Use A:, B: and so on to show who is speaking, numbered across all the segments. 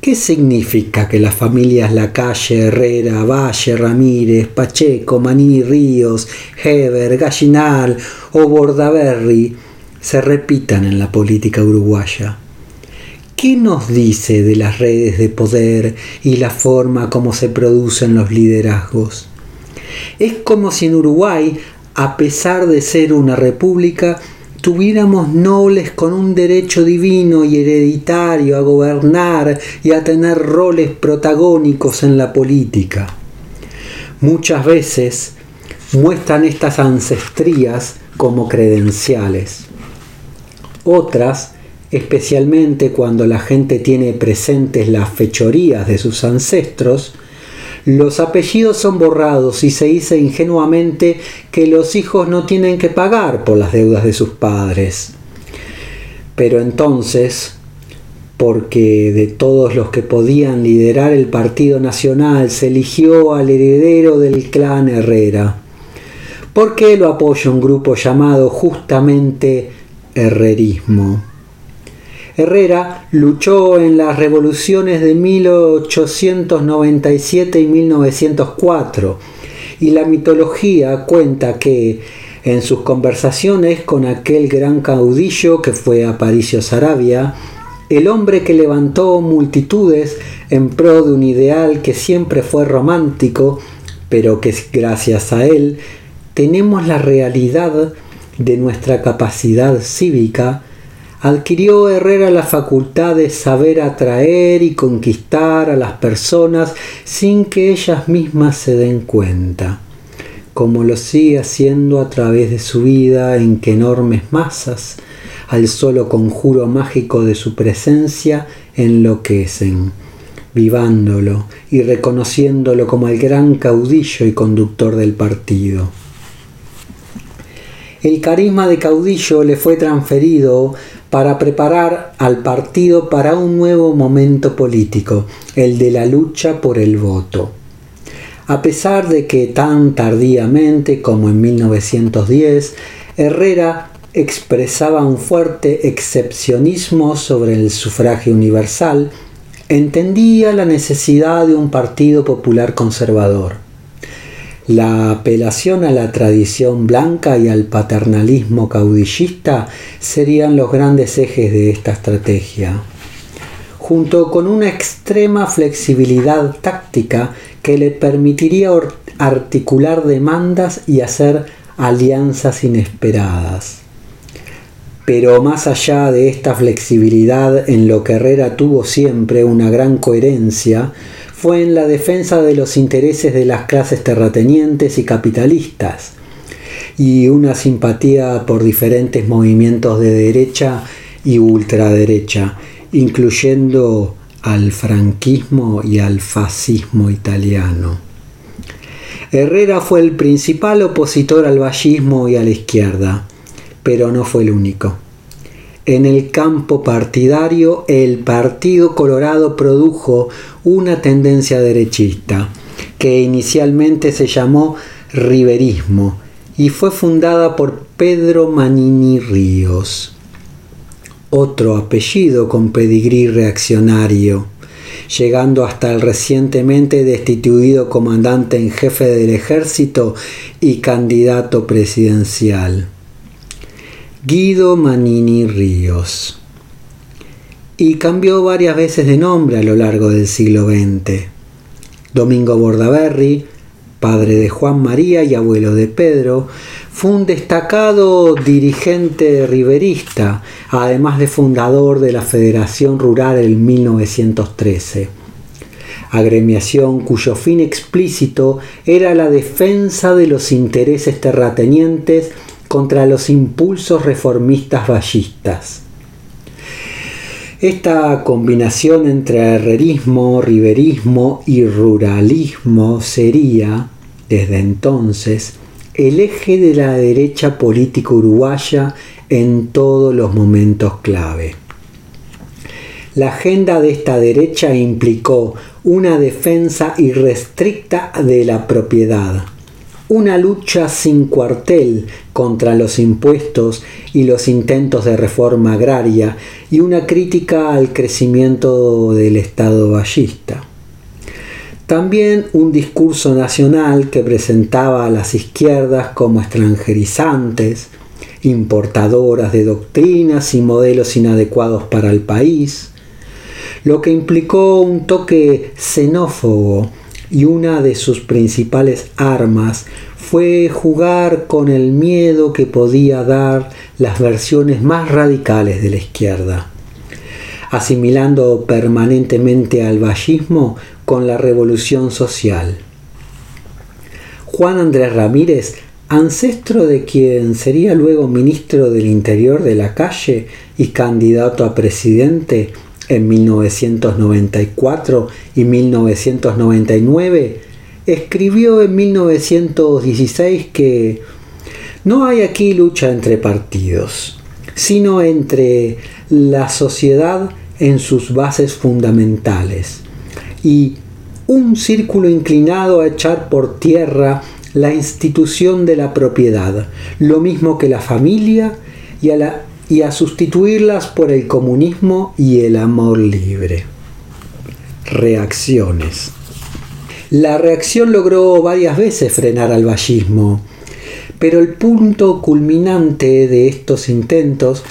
A: ¿Qué significa que las familias Lacalle, Herrera, Valle, Ramírez, Pacheco, Maní, Ríos, Heber, Gallinal o Bordaberry se repitan en la política uruguaya? ¿Qué nos dice de las redes de poder y la forma como se producen los liderazgos? Es como si en Uruguay, a pesar de ser una república, tuviéramos nobles con un derecho divino y hereditario a gobernar y a tener roles protagónicos en la política. Muchas veces muestran estas ancestrías como credenciales. Otras, especialmente cuando la gente tiene presentes las fechorías de sus ancestros, los apellidos son borrados y se dice ingenuamente que los hijos no tienen que pagar por las deudas de sus padres. Pero entonces, porque de todos los que podían liderar el Partido Nacional se eligió al heredero del clan Herrera. ¿Por qué lo apoya un grupo llamado justamente Herrerismo? Herrera luchó en las revoluciones de 1897 y 1904 y la mitología cuenta que en sus conversaciones con aquel gran caudillo que fue Aparicio Sarabia, el hombre que levantó multitudes en pro de un ideal que siempre fue romántico, pero que gracias a él tenemos la realidad de nuestra capacidad cívica, adquirió Herrera la facultad de saber atraer y conquistar a las personas sin que ellas mismas se den cuenta, como lo sigue haciendo a través de su vida en que enormes masas, al solo conjuro mágico de su presencia, enloquecen, vivándolo y reconociéndolo como el gran caudillo y conductor del partido. El carisma de caudillo le fue transferido para preparar al partido para un nuevo momento político, el de la lucha por el voto. A pesar de que tan tardíamente como en 1910, Herrera expresaba un fuerte excepcionismo sobre el sufragio universal, entendía la necesidad de un partido popular conservador. La apelación a la tradición blanca y al paternalismo caudillista serían los grandes ejes de esta estrategia, junto con una extrema flexibilidad táctica que le permitiría articular demandas y hacer alianzas inesperadas. Pero más allá de esta flexibilidad en lo que Herrera tuvo siempre una gran coherencia, fue en la defensa de los intereses de las clases terratenientes y capitalistas, y una simpatía por diferentes movimientos de derecha y ultraderecha, incluyendo al franquismo y al fascismo italiano. Herrera fue el principal opositor al vallismo y a la izquierda, pero no fue el único. En el campo partidario, el Partido Colorado produjo una tendencia derechista, que inicialmente se llamó Riverismo y fue fundada por Pedro Manini Ríos, otro apellido con pedigrí reaccionario, llegando hasta el recientemente destituido comandante en jefe del ejército y candidato presidencial. Guido Manini Ríos. Y cambió varias veces de nombre a lo largo del siglo XX. Domingo Bordaberry, padre de Juan María y abuelo de Pedro, fue un destacado dirigente riverista, además de fundador de la Federación Rural en 1913 agremiación cuyo fin explícito era la defensa de los intereses terratenientes contra los impulsos reformistas vallistas. Esta combinación entre herrerismo, riverismo y ruralismo sería, desde entonces, el eje de la derecha política uruguaya en todos los momentos clave. La agenda de esta derecha implicó una defensa irrestricta de la propiedad, una lucha sin cuartel contra los impuestos y los intentos de reforma agraria y una crítica al crecimiento del Estado ballista. También un discurso nacional que presentaba a las izquierdas como extranjerizantes, importadoras de doctrinas y modelos inadecuados para el país, lo que implicó un toque xenófobo y una de sus principales armas fue jugar con el miedo que podía dar las versiones más radicales de la izquierda, asimilando permanentemente al vallismo con la revolución social. Juan Andrés Ramírez, ancestro de quien sería luego ministro del Interior de la calle y candidato a presidente en 1994 y 1999, escribió en 1916 que no hay aquí lucha entre partidos, sino entre la sociedad en sus bases fundamentales y un círculo inclinado a echar por tierra la institución de la propiedad, lo mismo que la familia y a, y a sustituirlas por el comunismo y el amor libre. Reacciones. La reacción logró varias veces frenar al vallismo, pero el punto culminante de estos intentos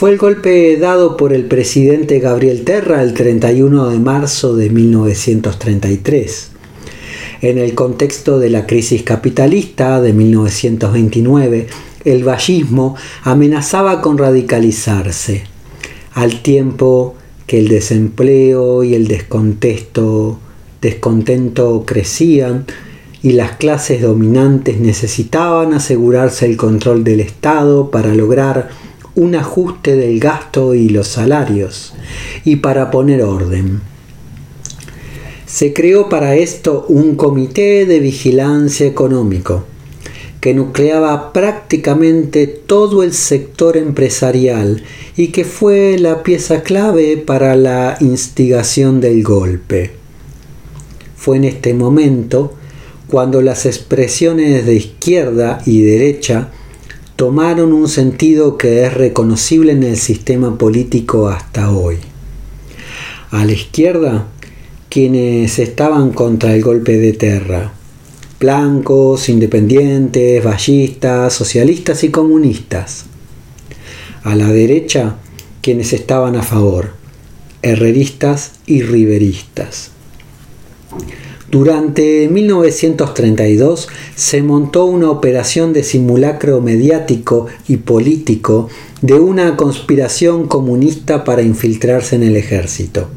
A: fue el golpe dado por el presidente Gabriel Terra el 31 de marzo de 1933. En el contexto de la crisis capitalista de 1929, el vallismo amenazaba con radicalizarse, al tiempo que el desempleo y el descontento, descontento crecían y las clases dominantes necesitaban asegurarse el control del Estado para lograr un ajuste del gasto y los salarios y para poner orden. Se creó para esto un comité de vigilancia económico que nucleaba prácticamente todo el sector empresarial y que fue la pieza clave para la instigación del golpe. Fue en este momento cuando las expresiones de izquierda y derecha tomaron un sentido que es reconocible en el sistema político hasta hoy. A la izquierda, quienes estaban contra el golpe de terra, blancos, independientes, vallistas, socialistas y comunistas. A la derecha, quienes estaban a favor, herreristas y riveristas. Durante 1932 se montó una operación de simulacro mediático y político de una conspiración comunista para infiltrarse en el ejército.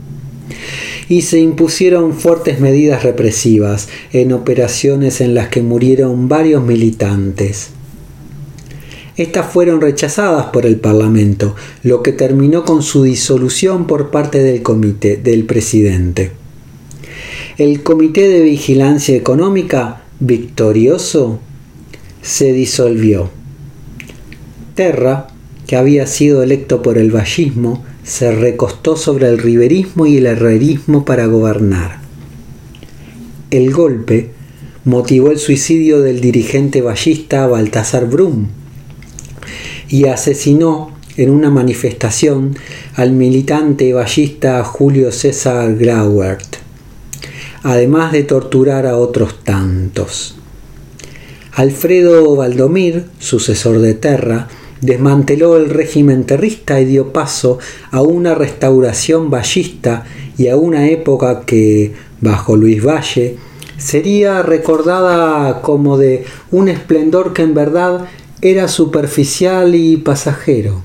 A: Y se impusieron fuertes medidas represivas en operaciones en las que murieron varios militantes. Estas fueron rechazadas por el Parlamento, lo que terminó con su disolución por parte del comité del presidente el Comité de Vigilancia Económica, victorioso, se disolvió. Terra, que había sido electo por el vallismo, se recostó sobre el riverismo y el herrerismo para gobernar. El golpe motivó el suicidio del dirigente vallista Baltasar Brum y asesinó en una manifestación al militante vallista Julio César Grauert además de torturar a otros tantos. Alfredo Valdomir, sucesor de Terra, desmanteló el régimen terrista y dio paso a una restauración vallista y a una época que, bajo Luis Valle, sería recordada como de un esplendor que en verdad era superficial y pasajero.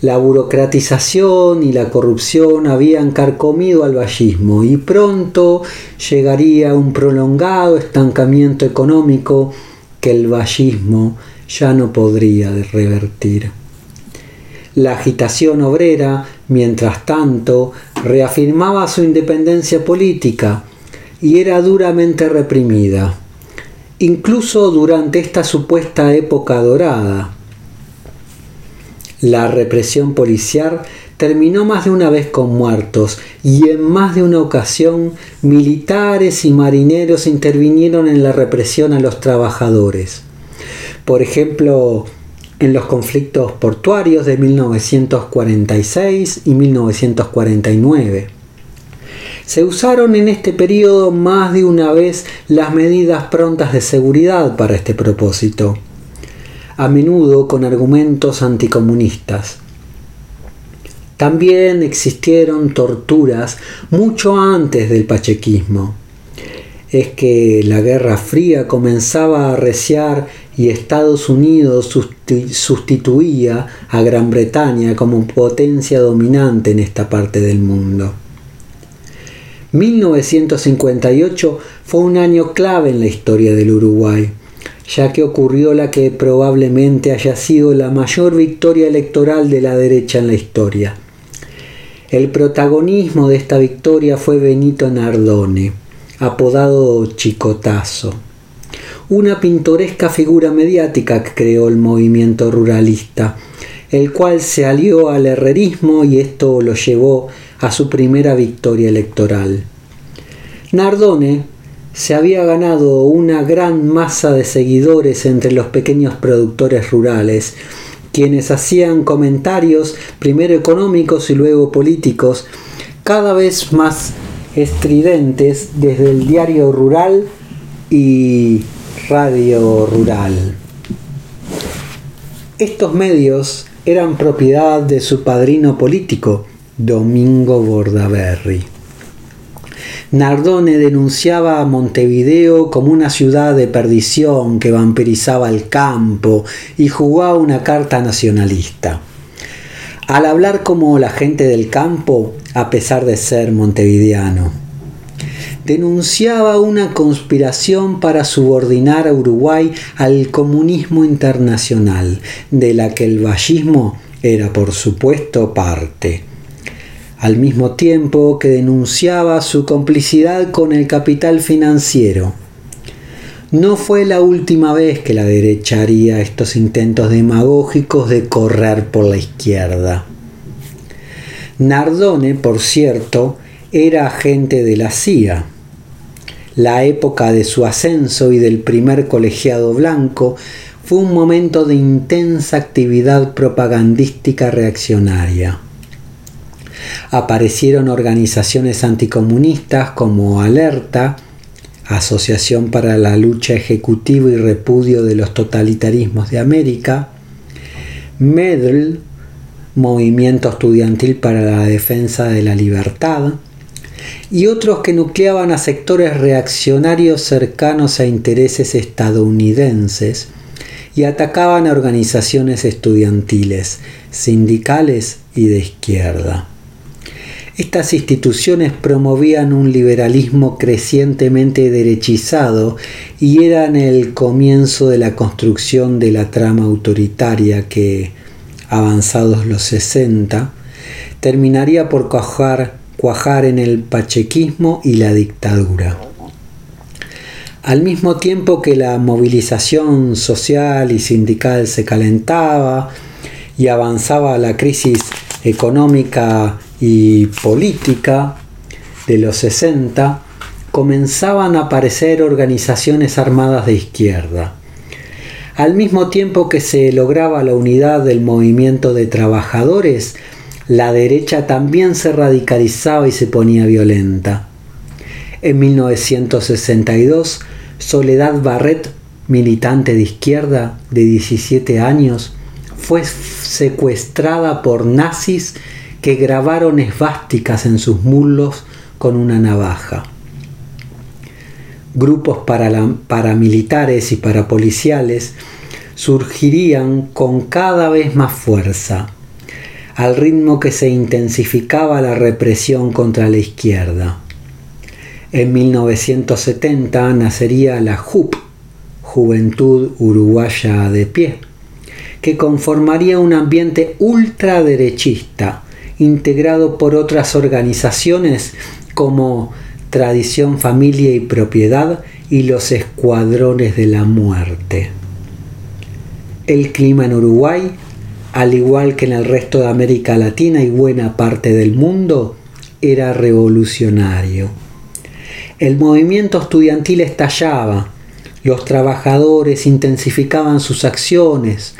A: La burocratización y la corrupción habían carcomido al vallismo y pronto llegaría un prolongado estancamiento económico que el vallismo ya no podría revertir. La agitación obrera, mientras tanto, reafirmaba su independencia política y era duramente reprimida, incluso durante esta supuesta época dorada la represión policial terminó más de una vez con muertos y en más de una ocasión militares y marineros intervinieron en la represión a los trabajadores. Por ejemplo, en los conflictos portuarios de 1946 y 1949. Se usaron en este periodo más de una vez las medidas prontas de seguridad para este propósito, a menudo con argumentos anticomunistas. También existieron torturas mucho antes del pachequismo. Es que la Guerra Fría comenzaba a arreciar y Estados Unidos sustituía a Gran Bretaña como potencia dominante en esta parte del mundo. 1958 fue un año clave en la historia del Uruguay, ya que ocurrió la que probablemente haya sido la mayor victoria electoral de la derecha en la historia el protagonismo de esta victoria fue Benito Nardone, apodado Chicotazo, una pintoresca figura mediática que creó el movimiento ruralista, el cual se alió al herrerismo y esto lo llevó a su primera victoria electoral. Nardone se había ganado una gran masa de seguidores entre los pequeños productores rurales quienes hacían comentarios, primero económicos y luego políticos, cada vez más estridentes desde el diario rural y radio rural. Estos medios eran propiedad de su padrino político, Domingo Bordaberry. Nardone denunciaba a Montevideo como una ciudad de perdición que vampirizaba el campo y jugaba una carta nacionalista. Al hablar como la gente del campo, a pesar de ser montevideano, denunciaba una conspiración para subordinar a Uruguay al comunismo internacional, de la que el vallismo era por supuesto parte al mismo tiempo que denunciaba su complicidad con el capital financiero. No fue la última vez que la derecha haría estos intentos demagógicos de correr por la izquierda. Nardone, por cierto, era agente de la CIA. La época de su ascenso y del primer colegiado blanco fue un momento de intensa actividad propagandística reaccionaria. Aparecieron organizaciones anticomunistas como Alerta, Asociación para la Lucha Ejecutiva y Repudio de los Totalitarismos de América, MEDL, Movimiento Estudiantil para la Defensa de la Libertad, y otros que nucleaban a sectores reaccionarios cercanos a intereses estadounidenses y atacaban a organizaciones estudiantiles, sindicales y de izquierda. Estas instituciones promovían un liberalismo crecientemente derechizado y eran el comienzo de la construcción de la trama autoritaria que, avanzados los 60, terminaría por cuajar, cuajar en el pachequismo y la dictadura. Al mismo tiempo que la movilización social y sindical se calentaba y avanzaba la crisis económica y política de los 60 comenzaban a aparecer organizaciones armadas de izquierda. Al mismo tiempo que se lograba la unidad del movimiento de trabajadores, la derecha también se radicalizaba y se ponía violenta. En 1962, Soledad Barret, militante de izquierda de 17 años, fue secuestrada por nazis que grabaron esvásticas en sus muslos con una navaja. Grupos paramilitares y parapoliciales surgirían con cada vez más fuerza, al ritmo que se intensificaba la represión contra la izquierda. En 1970 nacería la JUP, Juventud Uruguaya de Pie, que conformaría un ambiente ultraderechista, integrado por otras organizaciones como Tradición, Familia y Propiedad y los Escuadrones de la Muerte. El clima en Uruguay al igual que en el resto de América Latina y buena parte del mundo, era revolucionario. El movimiento estudiantil estallaba, los trabajadores intensificaban sus acciones,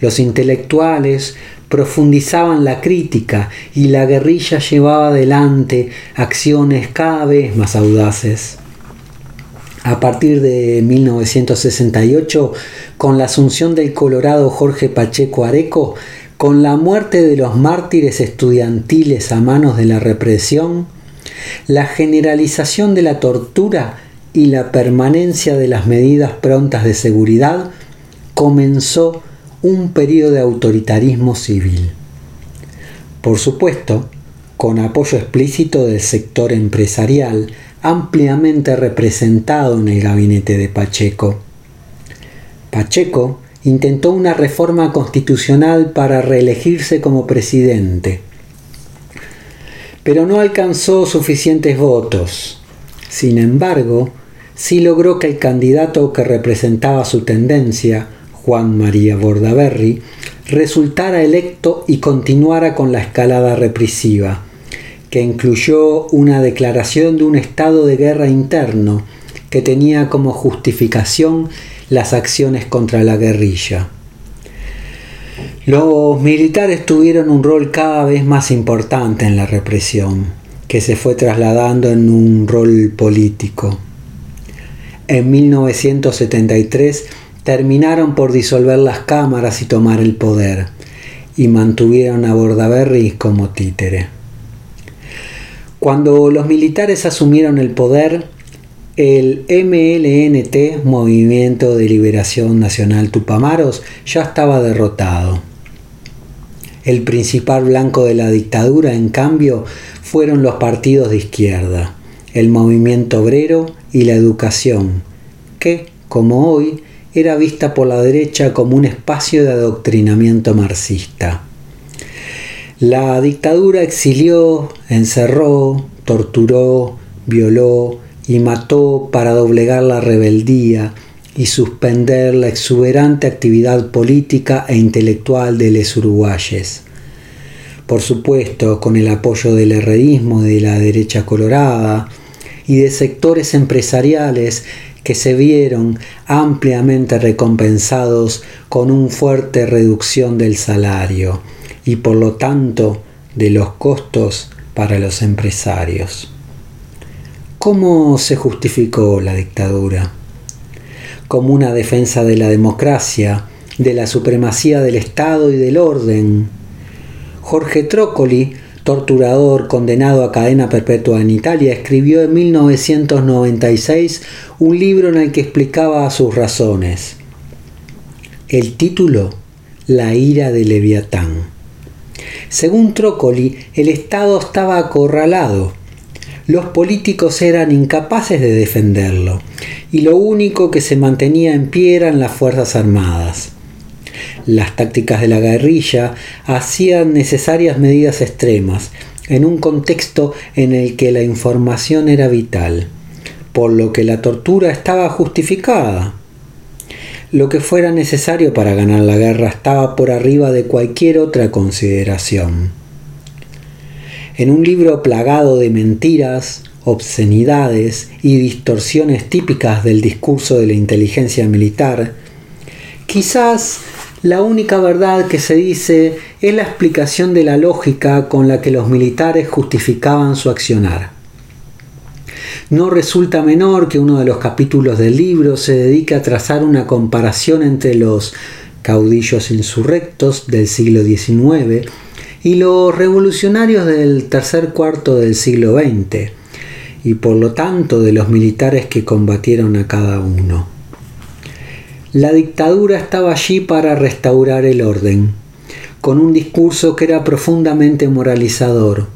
A: los intelectuales profundizaban la crítica y la guerrilla llevaba adelante acciones cada vez más audaces. A partir de 1968, con la asunción del Colorado Jorge Pacheco Areco, con la muerte de los mártires estudiantiles a manos de la represión, la generalización de la tortura y la permanencia de las medidas prontas de seguridad, comenzó un periodo de autoritarismo civil. Por supuesto, con apoyo explícito del sector empresarial, ampliamente representado en el gabinete de Pacheco. Pacheco intentó una reforma constitucional para reelegirse como presidente, pero no alcanzó suficientes votos. Sin embargo, sí logró que el candidato que representaba su tendencia, Juan María Bordaberry, resultara electo y continuara con la escalada represiva, que incluyó una declaración de un estado de guerra interno que tenía como justificación las acciones contra la guerrilla. Los militares tuvieron un rol cada vez más importante en la represión, que se fue trasladando en un rol político. En 1973 terminaron por disolver las cámaras y tomar el poder, y mantuvieron a Bordaberry como títere. Cuando los militares asumieron el poder, el MLNT, Movimiento de Liberación Nacional Tupamaros, ya estaba derrotado. El principal blanco de la dictadura, en cambio, fueron los partidos de izquierda, el movimiento obrero y la educación, que, como hoy, era vista por la derecha como un espacio de adoctrinamiento marxista. La dictadura exilió, encerró, torturó, violó y mató para doblegar la rebeldía y suspender la exuberante actividad política e intelectual de los uruguayes. Por supuesto, con el apoyo del herredismo de la derecha colorada y de sectores empresariales que se vieron ampliamente recompensados con una fuerte reducción del salario y por lo tanto de los costos para los empresarios. ¿Cómo se justificó la dictadura? Como una defensa de la democracia, de la supremacía del Estado y del orden. Jorge Trócoli torturador condenado a cadena perpetua en Italia, escribió en 1996 un libro en el que explicaba sus razones. El título, La ira de Leviatán. Según Trócoli, el Estado estaba acorralado. Los políticos eran incapaces de defenderlo, y lo único que se mantenía en pie eran las Fuerzas Armadas. Las tácticas de la guerrilla hacían necesarias medidas extremas en un contexto en el que la información era vital, por lo que la tortura estaba justificada. Lo que fuera necesario para ganar la guerra estaba por arriba de cualquier otra consideración. En un libro plagado de mentiras, obscenidades y distorsiones típicas del discurso de la inteligencia militar, quizás la única verdad que se dice es la explicación de la lógica con la que los militares justificaban su accionar. No resulta menor que uno de los capítulos del libro se dedique a trazar una comparación entre los caudillos insurrectos del siglo XIX y los revolucionarios del tercer cuarto del siglo XX, y por lo tanto de los militares que combatieron a cada uno. La dictadura estaba allí para restaurar el orden, con un discurso que era profundamente moralizador,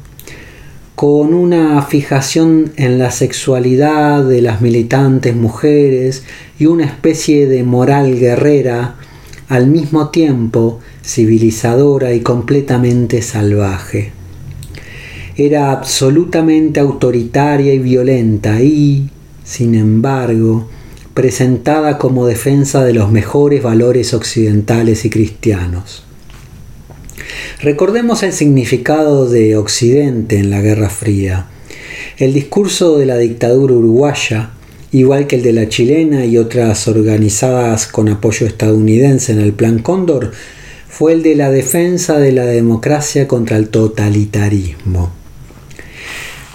A: con una fijación en la sexualidad de las militantes mujeres y una especie de moral guerrera, al mismo tiempo civilizadora y completamente salvaje. Era absolutamente autoritaria y violenta y, sin embargo, presentada como defensa de los mejores valores occidentales y cristianos. Recordemos el significado de Occidente en la Guerra Fría. El discurso de la dictadura uruguaya, igual que el de la chilena y otras organizadas con apoyo estadounidense en el Plan Cóndor, fue el de la defensa de la democracia contra el totalitarismo.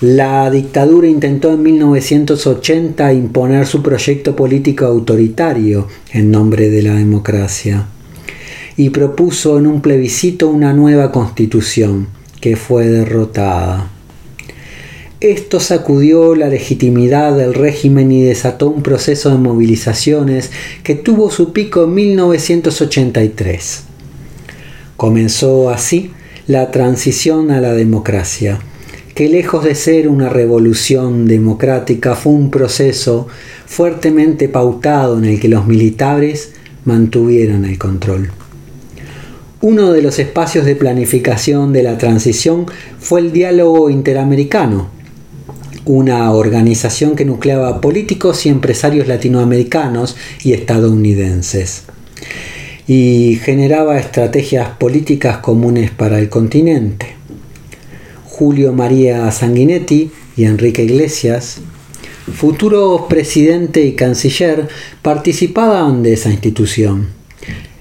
A: La dictadura intentó en 1980 imponer su proyecto político autoritario en nombre de la democracia y propuso en un plebiscito una nueva constitución que fue derrotada. Esto sacudió la legitimidad del régimen y desató un proceso de movilizaciones que tuvo su pico en 1983. Comenzó así la transición a la democracia, que lejos de ser una revolución democrática fue un proceso fuertemente pautado en el que los militares mantuvieron el control. Uno de los espacios de planificación de la transición fue el diálogo interamericano, una organización que nucleaba políticos y empresarios latinoamericanos y estadounidenses y generaba estrategias políticas comunes para el continente. Julio María Sanguinetti y Enrique Iglesias, futuros presidente y canciller, participaban de esa institución.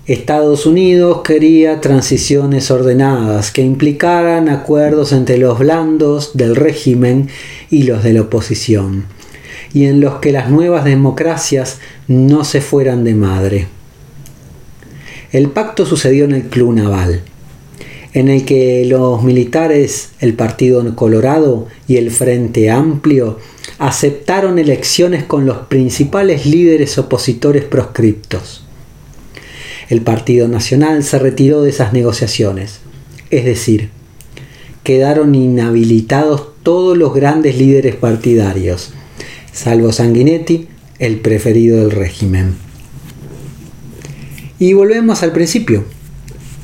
A: Estados Unidos quería transiciones ordenadas que implicaran acuerdos entre los blandos del régimen y los de la oposición, y en los que las nuevas democracias no se fueran de madre. El pacto sucedió en el Club Naval, en el que los militares, el Partido Colorado y el Frente Amplio aceptaron elecciones con los principales líderes opositores proscriptos el Partido Nacional se retiró de esas negociaciones. Es decir, quedaron inhabilitados todos los grandes líderes partidarios, salvo Sanguinetti, el preferido del régimen. Y volvemos al principio,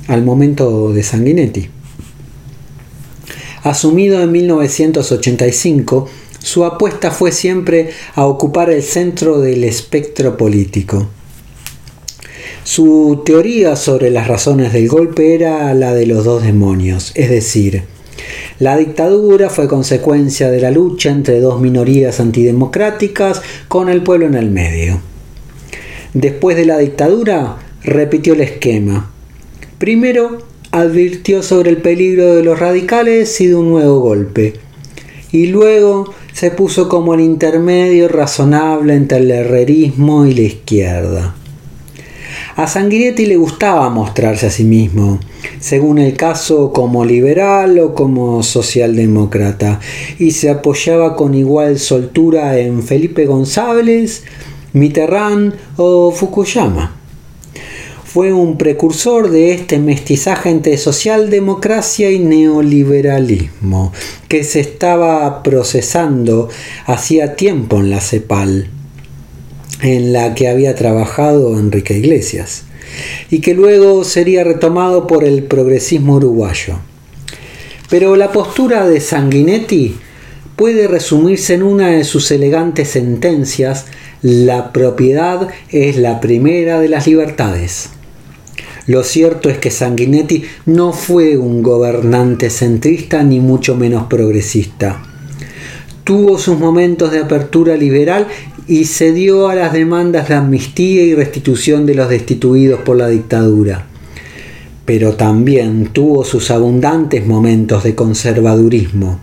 A: al momento de Sanguinetti. Asumido en 1985, su apuesta fue siempre a ocupar el centro del espectro político. Su teoría sobre las razones del golpe era la de los dos demonios, es decir, la dictadura fue consecuencia de la lucha entre dos minorías antidemocráticas con el pueblo en el medio. Después de la dictadura, repitió el esquema. Primero, advirtió sobre el peligro de los radicales y de un nuevo golpe. Y luego se puso como el intermedio razonable entre el herrerismo y la izquierda. A Sanguinetti le gustaba mostrarse a sí mismo, según el caso como liberal o como socialdemócrata, y se apoyaba con igual soltura en Felipe González, Mitterrand o Fukuyama. Fue un precursor de este mestizaje entre socialdemocracia y neoliberalismo, que se estaba procesando hacía tiempo en la CEPAL en la que había trabajado Enrique Iglesias y que luego sería retomado por el progresismo uruguayo. Pero la postura de Sanguinetti puede resumirse en una de sus elegantes sentencias, la propiedad es la primera de las libertades. Lo cierto es que Sanguinetti no fue un gobernante centrista ni mucho menos progresista. Tuvo sus momentos de apertura liberal y cedió a las demandas de amnistía y restitución de los destituidos por la dictadura. Pero también tuvo sus abundantes momentos de conservadurismo.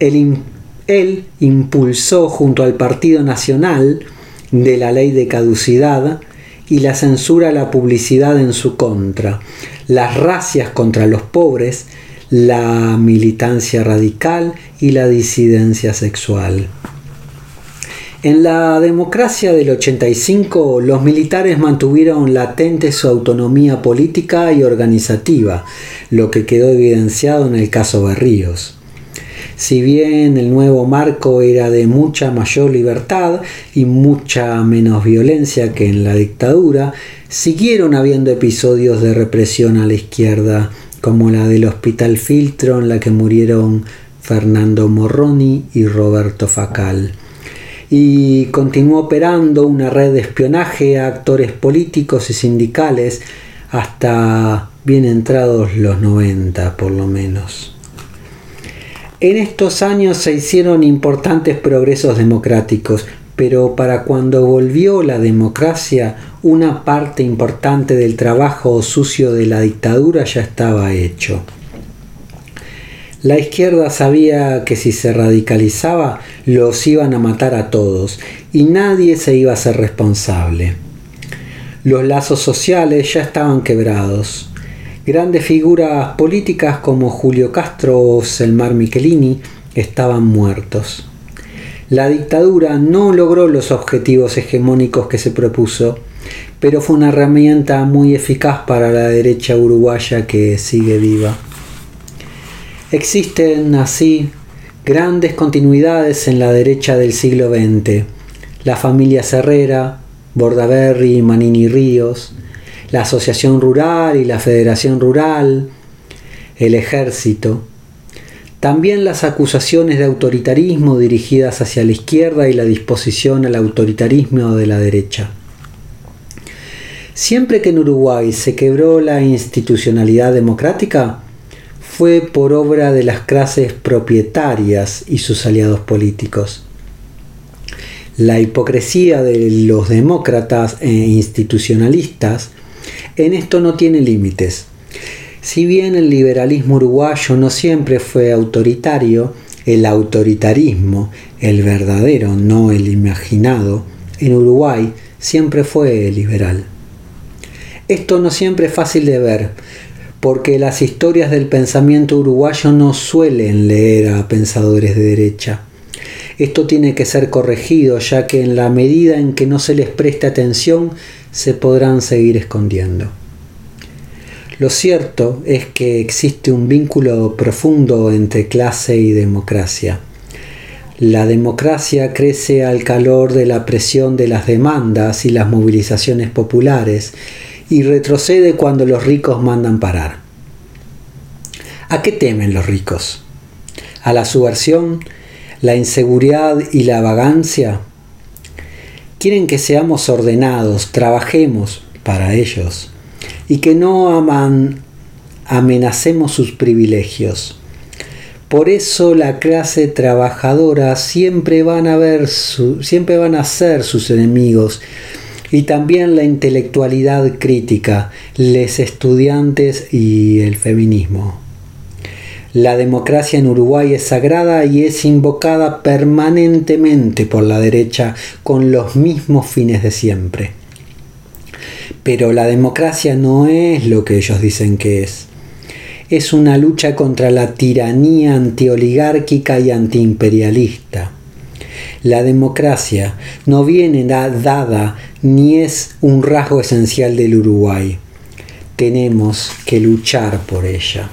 A: Él, él impulsó junto al Partido Nacional de la ley de caducidad y la censura a la publicidad en su contra, las racias contra los pobres, la militancia radical y la disidencia sexual. En la democracia del 85 los militares mantuvieron latente su autonomía política y organizativa, lo que quedó evidenciado en el caso Berríos. Si bien el nuevo marco era de mucha mayor libertad y mucha menos violencia que en la dictadura, siguieron habiendo episodios de represión a la izquierda, como la del Hospital Filtro en la que murieron Fernando Morroni y Roberto Facal y continuó operando una red de espionaje a actores políticos y sindicales hasta bien entrados los 90 por lo menos. En estos años se hicieron importantes progresos democráticos, pero para cuando volvió la democracia, una parte importante del trabajo sucio de la dictadura ya estaba hecho. La izquierda sabía que si se radicalizaba los iban a matar a todos y nadie se iba a ser responsable. Los lazos sociales ya estaban quebrados. Grandes figuras políticas como Julio Castro o Selmar Michelini estaban muertos. La dictadura no logró los objetivos hegemónicos que se propuso, pero fue una herramienta muy eficaz para la derecha uruguaya que sigue viva. Existen así grandes continuidades en la derecha del siglo XX. La familia Herrera, Bordaberry, Manini Ríos, la Asociación Rural y la Federación Rural, el Ejército. También las acusaciones de autoritarismo dirigidas hacia la izquierda y la disposición al autoritarismo de la derecha. Siempre que en Uruguay se quebró la institucionalidad democrática, fue por obra de las clases propietarias y sus aliados políticos. La hipocresía de los demócratas e institucionalistas en esto no tiene límites. Si bien el liberalismo uruguayo no siempre fue autoritario, el autoritarismo, el verdadero, no el imaginado, en Uruguay siempre fue liberal. Esto no siempre es fácil de ver, porque las historias del pensamiento uruguayo no suelen leer a pensadores de derecha. Esto tiene que ser corregido, ya que en la medida en que no se les preste atención, se podrán seguir escondiendo. Lo cierto es que existe un vínculo profundo entre clase y democracia. La democracia crece al calor de la presión de las demandas y las movilizaciones populares, y retrocede cuando los ricos mandan parar. ¿A qué temen los ricos? ¿A la subversión, la inseguridad y la vagancia? Quieren que seamos ordenados, trabajemos para ellos y que no aman, amenacemos sus privilegios. Por eso la clase trabajadora siempre van a ver siempre van a ser sus enemigos y también la intelectualidad crítica, los estudiantes y el feminismo. La democracia en Uruguay es sagrada y es invocada permanentemente por la derecha con los mismos fines de siempre. Pero la democracia no es lo que ellos dicen que es. Es una lucha contra la tiranía antioligárquica y antiimperialista. La democracia no viene dada ni es un rasgo esencial del Uruguay. Tenemos que luchar por ella.